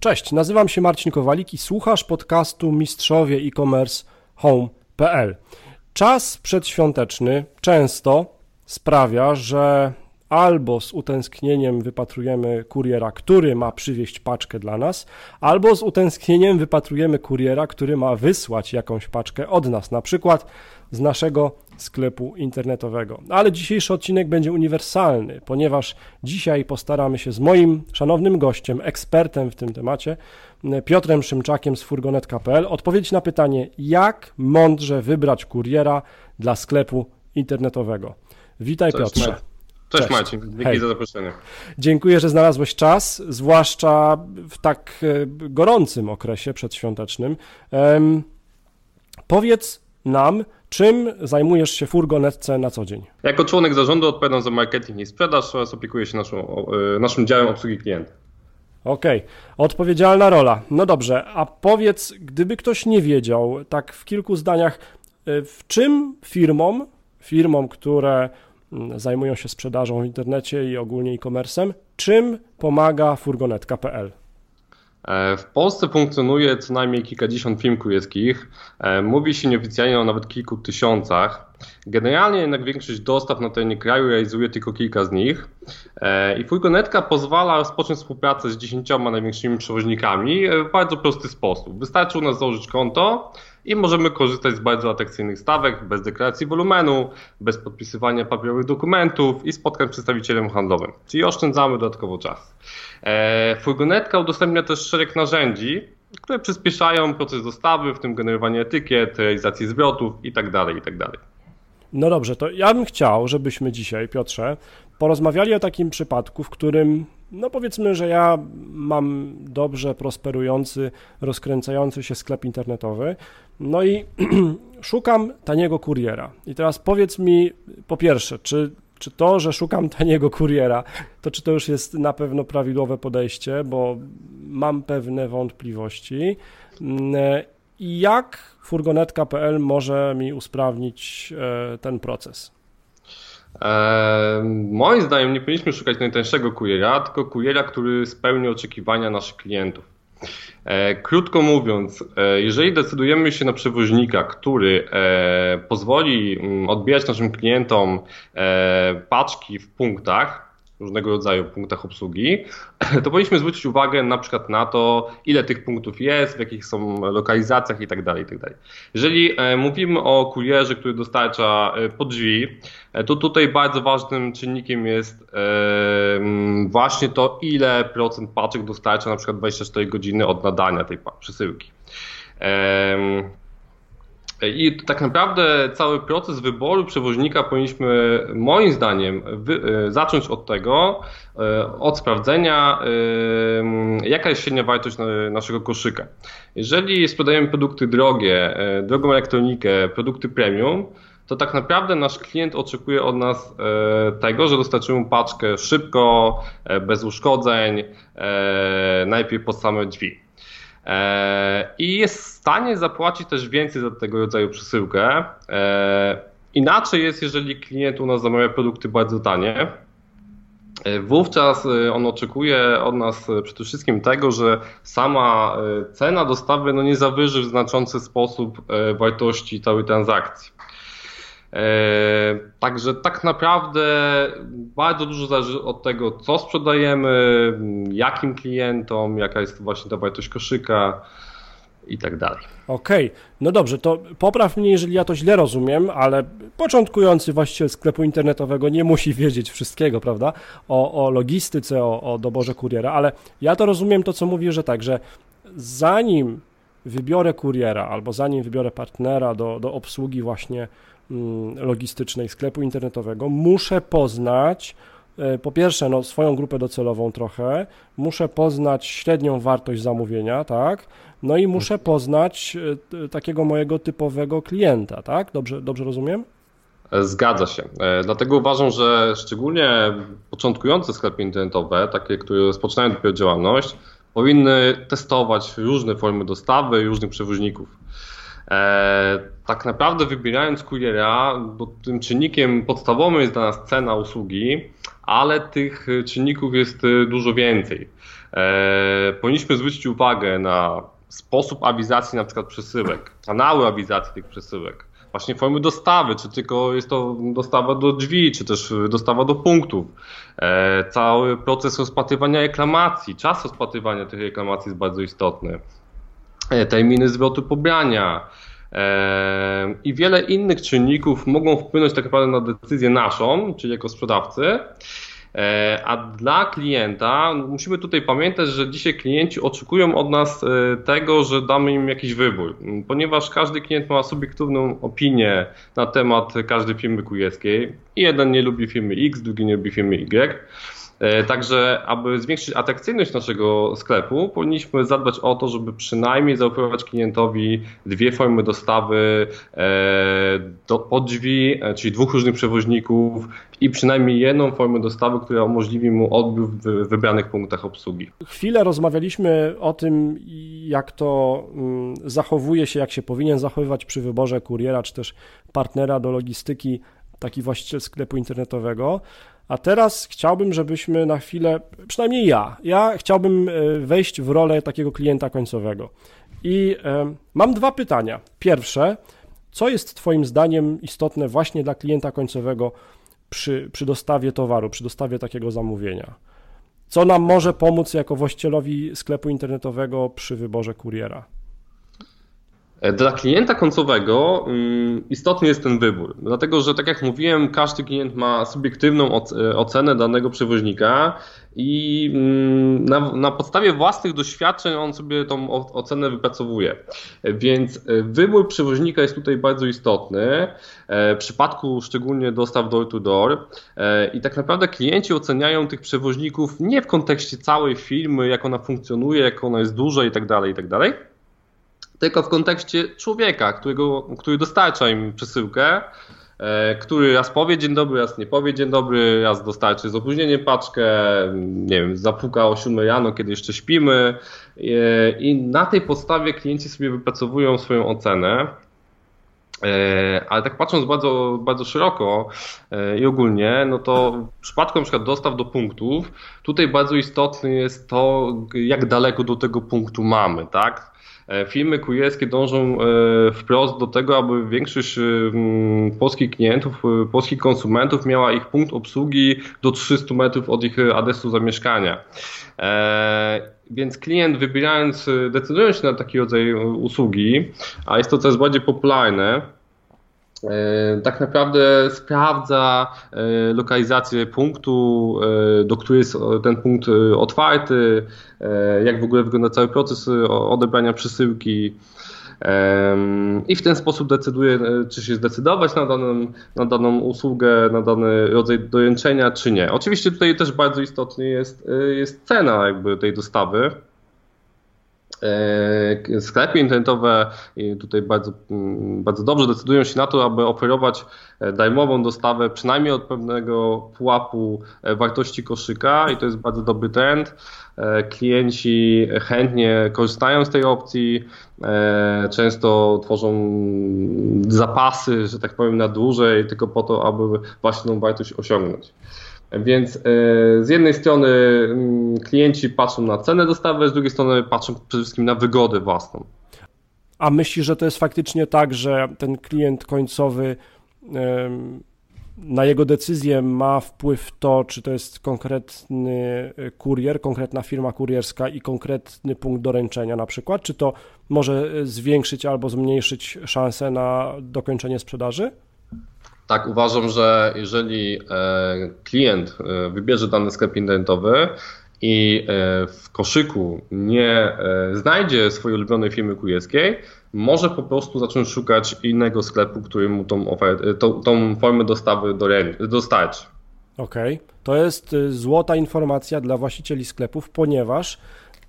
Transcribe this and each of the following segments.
Cześć, nazywam się Marcin Kowalik i słuchasz podcastu Mistrzowie e-commerce home.pl. Czas przedświąteczny często sprawia, że albo z utęsknieniem wypatrujemy kuriera, który ma przywieźć paczkę dla nas, albo z utęsknieniem wypatrujemy kuriera, który ma wysłać jakąś paczkę od nas, na przykład z naszego sklepu internetowego. Ale dzisiejszy odcinek będzie uniwersalny, ponieważ dzisiaj postaramy się z moim szanownym gościem, ekspertem w tym temacie, Piotrem Szymczakiem z furgonet.pl odpowiedzieć na pytanie, jak mądrze wybrać kuriera dla sklepu internetowego. Witaj Cześć, Piotrze. Cześć, Cześć Maciej, dzięki Hej. za zaproszenie. Dziękuję, że znalazłeś czas, zwłaszcza w tak e, gorącym okresie przedświątecznym. Um, powiedz nam, Czym zajmujesz się furgonetce na co dzień? Jako członek zarządu odpowiadam za marketing i sprzedaż oraz opiekuję się naszą, e, naszym działem obsługi klienta. Okej, okay. odpowiedzialna rola. No dobrze, a powiedz, gdyby ktoś nie wiedział, tak w kilku zdaniach, e, w czym firmom, firmom, które mm, zajmują się sprzedażą w internecie i ogólnie e-commerce'em, czym pomaga furgonetka.pl? E, w Polsce funkcjonuje co najmniej kilkadziesiąt firm kurierskich. E, mówi się nieoficjalnie o nawet kilku tysiącach. Generalnie jednak większość dostaw na terenie kraju realizuje tylko kilka z nich. E, I Furgonetka pozwala rozpocząć współpracę z dziesięcioma największymi przewoźnikami w bardzo prosty sposób. Wystarczy u nas założyć konto i możemy korzystać z bardzo atrakcyjnych stawek, bez deklaracji wolumenu, bez podpisywania papierowych dokumentów i spotkań z przedstawicielem handlowym, czyli oszczędzamy dodatkowo czas. E, furgonetka udostępnia też szereg narzędzi, które przyspieszają proces dostawy, w tym generowanie etykiet, realizacji zwrotów itd. Tak itd. No dobrze, to ja bym chciał, żebyśmy dzisiaj, Piotrze, porozmawiali o takim przypadku, w którym no powiedzmy, że ja mam dobrze prosperujący, rozkręcający się sklep internetowy, no i szukam taniego kuriera. I teraz powiedz mi, po pierwsze, czy, czy to, że szukam taniego kuriera, to czy to już jest na pewno prawidłowe podejście, bo mam pewne wątpliwości. Jak furgonetka.pl może mi usprawnić e, ten proces? Eee, moim zdaniem nie powinniśmy szukać najtańszego kuriera, tylko kuriera, który spełni oczekiwania naszych klientów. E, krótko mówiąc, e, jeżeli decydujemy się na przewoźnika, który pozwoli mm, odbierać naszym klientom paczki w punktach, różnego rodzaju punktach obsługi, to powinniśmy zwrócić uwagę na przykład na to, ile tych punktów jest, w jakich są lokalizacjach itd. Tak itd. Tak Jeżeli e, mówimy o kurierze, który dostarcza e, pod drzwi, e, to tutaj bardzo ważnym czynnikiem jest właśnie to, ile procent paczek dostarcza na przykład 24 godziny od nadania tej przesyłki. I tak naprawdę cały proces wyboru przewoźnika powinniśmy, moim zdaniem, wy, e, zacząć od tego, e, od sprawdzenia, e, jaka jest średnia wartość naszego koszyka. Jeżeli sprzedajemy produkty drogie, drogą elektronikę, produkty premium, to tak naprawdę nasz klient oczekuje od nas tego, że dostarczymy paczkę szybko, bez uszkodzeń, najpierw pod same drzwi. E, i jest w stanie zapłacić też więcej za tego rodzaju przesyłkę. E, inaczej jest, jeżeli klient u nas zamawia produkty bardzo tanie. E, wówczas on oczekuje od nas przede wszystkim tego, że sama cena dostawy no nie zawyży w znaczący sposób wartości całej transakcji. E, także tak naprawdę bardzo dużo zależy od tego, co sprzedajemy, jakim klientom, jaka jest właśnie ta wartość koszyka i tak dalej. Okej, okay. no dobrze, to popraw mnie, jeżeli ja to źle rozumiem, ale początkujący właściciel sklepu internetowego nie musi wiedzieć wszystkiego, prawda, o, o logistyce, o, o doborze kuriera, ale ja to rozumiem to, co mówię, że tak, że zanim wybiorę kuriera albo zanim wybiorę partnera do, do obsługi właśnie Mm, logistycznej sklepu internetowego, muszę poznać e, po pierwsze no, swoją grupę docelową trochę, muszę poznać średnią wartość zamówienia, tak? No i muszę mhm. poznać e, takiego mojego typowego klienta, tak? Dobrze, dobrze rozumiem? Zgadza się. E, dlatego uważam, że szczególnie początkujące sklepy internetowe, takie, które rozpoczynają dopiero działalność, powinny testować różne formy dostawy, różnych przewoźników. E, tak naprawdę wybierając kuriera, bo tym czynnikiem podstawowym jest dla nas cena usługi, ale tych czynników jest e, dużo więcej. E, powinniśmy zwrócić uwagę na sposób awizacji na przykład przesyłek, kanały awizacji tych przesyłek, właśnie formy dostawy, czy tylko jest to dostawa do drzwi, czy też dostawa do punktów. E, cały proces rozpatrywania reklamacji, czas rozpatrywania tych reklamacji jest bardzo istotny. E, terminy zwrotu pobrania, e, i wiele innych czynników mogą wpłynąć tak naprawdę na decyzję naszą, czyli jako sprzedawcy, a dla klienta musimy tutaj pamiętać, że dzisiaj klienci oczekują od nas e, tego, że damy im jakiś wybór, ponieważ każdy klient ma subiektywną opinię na temat każdej firmy kujeckiej jeden nie lubi firmy X, drugi nie lubi firmy Y. E, także, aby zwiększyć atrakcyjność naszego sklepu, powinniśmy zadbać o to, żeby przynajmniej zaoferować klientowi dwie formy dostawy do, pod drzwi, czyli dwóch różnych przewoźników i przynajmniej jedną formę dostawy, która umożliwi mu odbiór w wybranych punktach obsługi. Chwilę rozmawialiśmy o tym, jak to mm, zachowuje się, jak się powinien zachowywać przy wyborze kuriera czy też partnera do logistyki, taki właściciel sklepu internetowego. A teraz chciałbym, żebyśmy na chwilę, przynajmniej ja, ja chciałbym e, wejść w rolę takiego klienta końcowego. I e, mam dwa pytania. Pierwsze, co jest Twoim zdaniem istotne właśnie dla klienta końcowego przy, przy dostawie towaru, przy dostawie takiego zamówienia? Co nam może pomóc jako właścicielowi sklepu internetowego przy wyborze kuriera? Dla klienta końcowego mm, istotny jest ten wybór, dlatego że, tak jak mówiłem, każdy klient ma subiektywną ocenę danego przewoźnika i mm, na, na, podstawie własnych doświadczeń on sobie tą ocenę wypracowuje. Więc e, wybór przewoźnika jest tutaj bardzo istotny, e, w przypadku szczególnie dostaw door-to-door e, i tak naprawdę klienci oceniają tych przewoźników nie w kontekście całej firmy, jak ona funkcjonuje, jak ona jest duża i tak dalej, i tak dalej, tylko w kontekście człowieka, którego, który dostarcza im przesyłkę, e, który raz powie dzień dobry, raz nie powie dzień dobry, raz dostarczy z opóźnieniem paczkę, nie wiem, zapuka o 7 rano, kiedy jeszcze śpimy e, i na tej podstawie klienci sobie wypracowują swoją ocenę. E, ale tak patrząc bardzo, bardzo szeroko i ogólnie, no to w przypadku przykład dostaw do punktów, tutaj bardzo istotne jest to, jak daleko do tego punktu mamy, tak? E, firmy kurierskie dążą e, wprost do tego, aby większość e, polskich klientów, polskich konsumentów miała ich punkt obsługi do 300 metrów od ich adresu zamieszkania. Więc klient wybierając, decydując się na taki rodzaj usługi, a jest to coraz bardziej popularne, E, tak naprawdę sprawdza lokalizację punktu, do którego jest ten punkt otwarty, jak w ogóle wygląda cały proces odebrania przesyłki. I w ten sposób decyduje, czy się zdecydować na daną, na daną usługę, na dany rodzaj doręczenia, czy nie. Oczywiście tutaj też bardzo istotny jest, jest cena jakby tej dostawy. E, sklepy internetowe tutaj bardzo, mm, bardzo dobrze decydują się na to, aby oferować e, darmową dostawę przynajmniej od pewnego pułapu e, wartości koszyka i to jest bardzo dobry trend. Klienci chętnie korzystają z tej opcji, często tworzą zapasy, że tak powiem, na dłużej, tylko po to, aby właśnie tą wartość osiągnąć. Więc e, z jednej strony mm, klienci patrzą na cenę dostawy, z drugiej strony patrzą przede wszystkim na wygodę własną. A myślisz, że to jest faktycznie tak, że ten klient końcowy na jego decyzję ma wpływ to, czy to jest konkretny e, kurier, konkretna firma kurierska i konkretny punkt doręczenia na przykład? Czy to może zwiększyć albo zmniejszyć szanse na dokończenie sprzedaży? Tak, uważam, że jeżeli e, klient e, wybierze dany sklep internetowy i e, w koszyku nie znajdzie swojej ulubionej firmy kujeckiej, może po prostu zacząć szukać innego sklepu, który mu tą, ofertę, tą, tą formę dostawy dostarczy. Okej, okay. to jest y, złota informacja dla właścicieli sklepów, ponieważ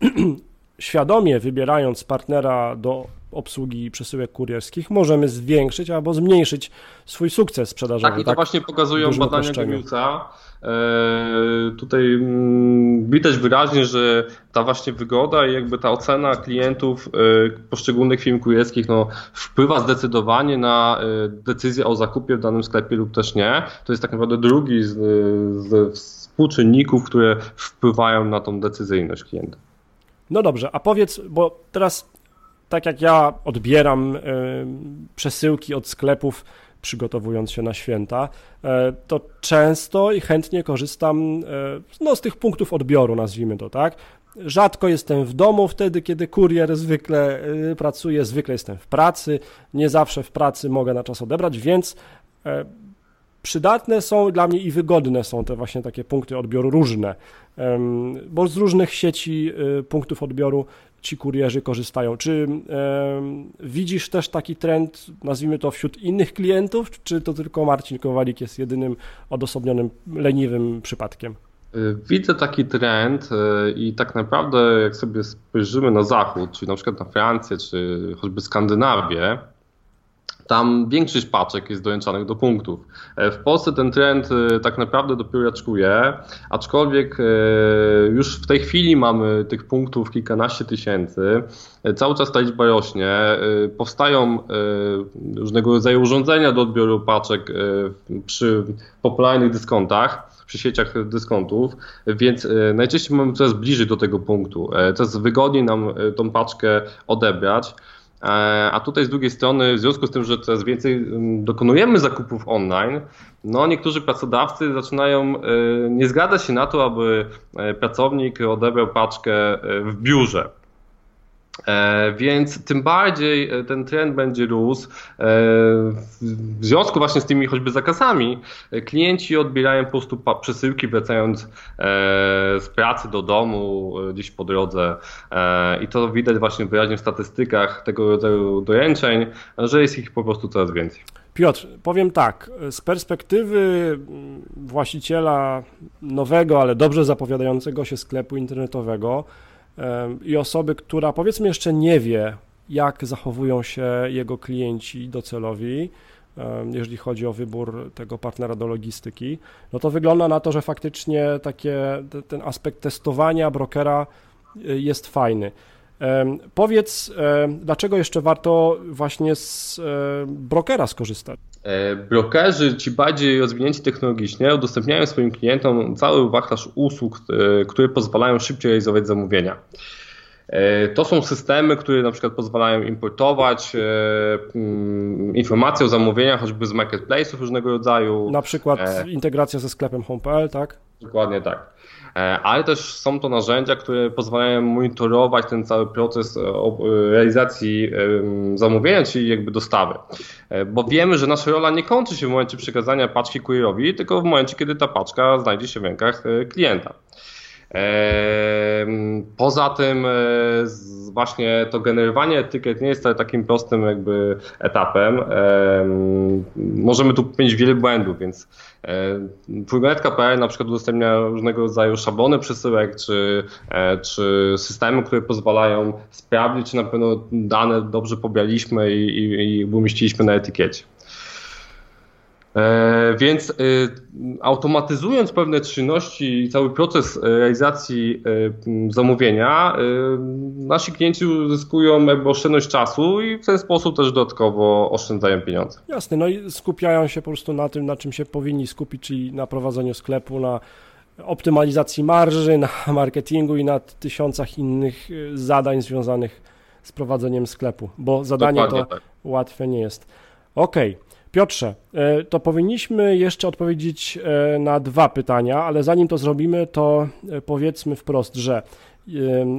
świadomie wybierając partnera do obsługi przesyłek kurierskich, możemy zwiększyć albo zmniejszyć swój sukces sprzedażowy. Tak, i to tak właśnie pokazują badania Gemiusa. E, tutaj mm, widać wyraźnie, że ta właśnie wygoda i jakby ta ocena klientów e, poszczególnych firm kurierskich no, wpływa zdecydowanie na e, decyzję o zakupie w danym sklepie lub też nie. To jest tak naprawdę drugi z, z współczynników, które wpływają na tą decyzyjność klienta. No dobrze, a powiedz, bo teraz tak jak ja odbieram y, przesyłki od sklepów, przygotowując się na święta, y, to często i chętnie korzystam y, no, z tych punktów odbioru, nazwijmy to tak. Rzadko jestem w domu wtedy, kiedy kurier zwykle pracuje, zwykle jestem w pracy, nie zawsze w pracy mogę na czas odebrać, więc przydatne są dla mnie i wygodne są te właśnie takie punkty odbioru różne, bo z różnych sieci punktów odbioru ci kurierzy korzystają. Czy widzisz też taki trend, nazwijmy to, wśród innych klientów, czy to tylko Marcin Kowalik jest jedynym odosobnionym, leniwym przypadkiem? Y, widzę taki trend y, i tak naprawdę jak sobie spojrzymy na zachód, czyli na przykład na Francję, czy choćby Skandynawię, tam większość paczek jest doręczanych do punktów. E, w Polsce ten trend e, tak naprawdę dopiero raczkuje, aczkolwiek e, już w tej chwili mamy tych punktów kilkanaście tysięcy. Cały czas ta liczba rośnie. Powstają różnego rodzaju urządzenia do odbioru paczek przy popularnych dyskontach przy sieciach dyskontów, więc najczęściej mamy coraz bliżej do tego punktu. Coraz wygodniej nam tą paczkę odebrać. E, a tutaj z drugiej strony, w związku z tym, że coraz więcej mm, dokonujemy zakupów online, no niektórzy pracodawcy zaczynają e, nie zgadzać się na to, aby e, pracownik odebrał paczkę w biurze. E, więc tym bardziej e, ten trend będzie rósł. E, w związku właśnie z tymi choćby zakazami, klienci odbierają po prostu przesyłki wracając z pracy do domu, gdzieś po drodze. I to widać właśnie wyraźnie w statystykach tego rodzaju doręczeń, że jest ich po prostu coraz więcej. Piotr, powiem tak, z perspektywy właściciela nowego, ale dobrze zapowiadającego się sklepu internetowego, i osoby, która powiedzmy jeszcze nie wie, jak zachowują się jego klienci docelowi, jeżeli chodzi o wybór tego partnera do logistyki, no to wygląda na to, że faktycznie takie, ten aspekt testowania brokera y, jest fajny. Powiedz, dlaczego jeszcze warto właśnie z brokera skorzystać? E, brokerzy, ci bardziej rozwinięci technologicznie, udostępniają swoim klientom cały wachlarz usług, e, które pozwalają szybciej realizować zamówienia. E, to są systemy, które na przykład pozwalają importować mm, informacje o zamówieniach choćby z marketplace'ów różnego rodzaju. Na przykład integracja ze sklepem home.pl, tak? Dokładnie tak. E, ale też są to narzędzia, które pozwalają monitorować ten cały proces e, e, realizacji zamówienia, czyli jakby dostawy. Bo wiemy, że nasza rola nie kończy się w momencie przekazania paczki kurierowi, tylko w momencie, kiedy ta paczka znajdzie się w rękach klienta. Poza tym właśnie to generowanie etykiet nie jest takim prostym jakby etapem. Możemy tu mieć wiele błędów, więc Furgonetka.pl na przykład udostępnia różnego rodzaju szablony przesyłek, czy, e, czy systemy, które pozwalają sprawdzić, czy na pewno dane dobrze pobraliśmy i, i, i umieściliśmy na etykiecie. E, więc e, automatyzując pewne czynności i cały proces realizacji e, zamówienia, nasi klienci uzyskują jakby oszczędność czasu i w ten sposób też dodatkowo oszczędzają pieniądze. Jasne, no i skupiają się po prostu na tym, na czym się powinni skupić, czyli na prowadzeniu sklepu, na optymalizacji marży, na marketingu i na tysiącach innych zadań związanych z prowadzeniem sklepu, bo zadanie Dokładnie to tak. łatwe nie jest. Okej. Okay. Piotrze, e, to powinniśmy jeszcze odpowiedzieć e, na dwa pytania, ale zanim to zrobimy, to e, powiedzmy wprost, że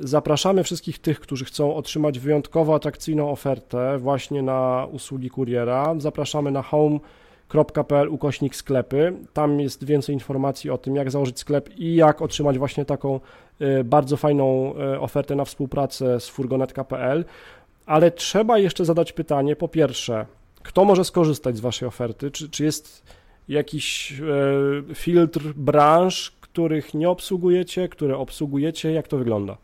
zapraszamy wszystkich tych, którzy chcą otrzymać wyjątkowo atrakcyjną ofertę właśnie na usługi kuriera. Zapraszamy na home.pl ukośnik sklepy. Tam jest więcej informacji o tym, jak założyć sklep i jak otrzymać właśnie taką bardzo fajną ofertę na współpracę z furgonetka.pl. Ale trzeba jeszcze zadać pytanie, po pierwsze, kto może skorzystać z Waszej oferty? Czy, czy jest jakiś e, filtr branż, których nie obsługujecie, które obsługujecie? Jak to wygląda?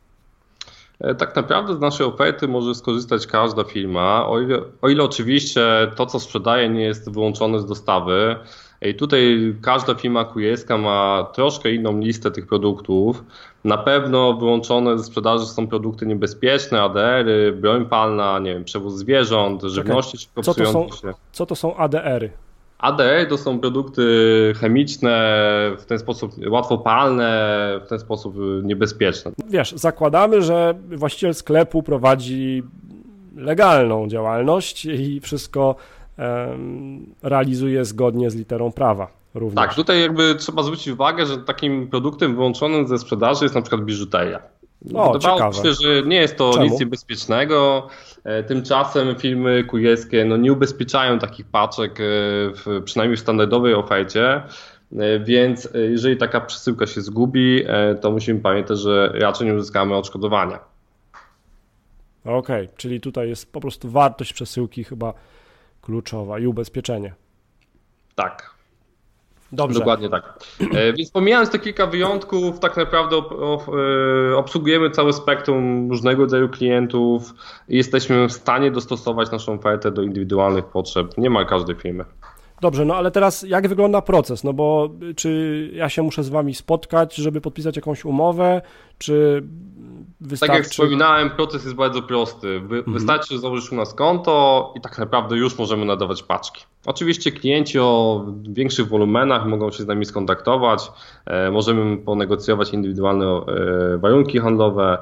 E, tak naprawdę z naszej oferty może skorzystać każda firma, o ile, o ile oczywiście to, co sprzedaje, nie jest wyłączone z dostawy. I tutaj każda firma kujewska ma troszkę inną listę tych produktów. Na pewno wyłączone ze sprzedaży są produkty niebezpieczne, ADR-y, broń palna, nie wiem, przewóz zwierząt, żywności szybko co to, są, co to są ADR-y? ADR to są produkty chemiczne, w ten sposób łatwopalne, w ten sposób niebezpieczne. Wiesz, zakładamy, że właściciel sklepu prowadzi legalną działalność i wszystko realizuje zgodnie z literą prawa. Również. Tak, tutaj jakby trzeba zwrócić uwagę, że takim produktem wyłączonym ze sprzedaży jest na przykład biżuteria. O, Wydawało mi się, że nie jest to Czemu? nic niebezpiecznego. E, tymczasem firmy kujeckie no, nie ubezpieczają takich paczek, e, w, przynajmniej w standardowej ofercie. E, więc jeżeli taka przesyłka się zgubi, to musimy pamiętać, że raczej nie uzyskamy odszkodowania. Okej, okay, czyli tutaj jest po prostu wartość przesyłki chyba kluczowa i ubezpieczenie. Tak. Dobrze. Dokładnie tak. E, więc pomijając te kilka wyjątków, tak naprawdę e, obsługujemy całe spektrum różnego rodzaju klientów i jesteśmy w stanie dostosować naszą ofertę do indywidualnych potrzeb niemal każdej firmy. Dobrze, no ale teraz jak wygląda proces? No bo czy ja się muszę z wami spotkać, żeby podpisać jakąś umowę, czy wystarczy... Tak jak wspominałem, proces jest bardzo prosty. Wy, mhm. Wystarczy założyć u nas konto i tak naprawdę już możemy nadawać paczki. Oczywiście klienci o większych wolumenach mogą się z nami skontaktować, e, możemy ponegocjować indywidualne e, warunki handlowe,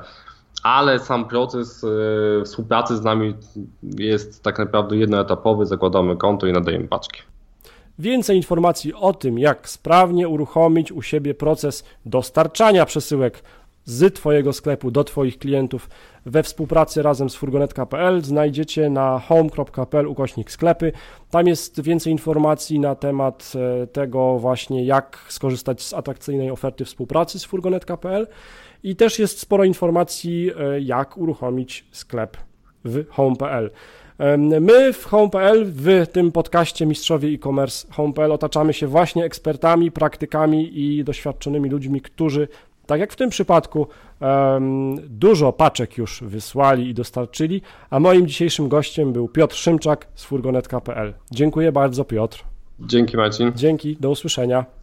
ale sam proces e, współpracy z nami jest tak naprawdę jednoetapowy. Zakładamy konto i nadajemy paczki. Więcej informacji o tym, jak sprawnie uruchomić u siebie proces dostarczania przesyłek z Twojego sklepu do Twoich klientów we współpracy razem z furgonetka.pl znajdziecie na home.pl ukośnik sklepy. Tam jest więcej informacji na temat e, tego właśnie jak skorzystać z atrakcyjnej oferty współpracy z furgonetka.pl i też jest sporo informacji e, jak uruchomić sklep w home.pl. My w Home.pl, w tym podcaście Mistrzowie e-commerce Home.pl otaczamy się właśnie ekspertami, praktykami i doświadczonymi ludźmi, którzy tak jak w tym przypadku, dużo paczek już wysłali i dostarczyli, a moim dzisiejszym gościem był Piotr Szymczak z furgonetka.pl. Dziękuję bardzo, Piotr. Dzięki, Marcin. Dzięki, do usłyszenia.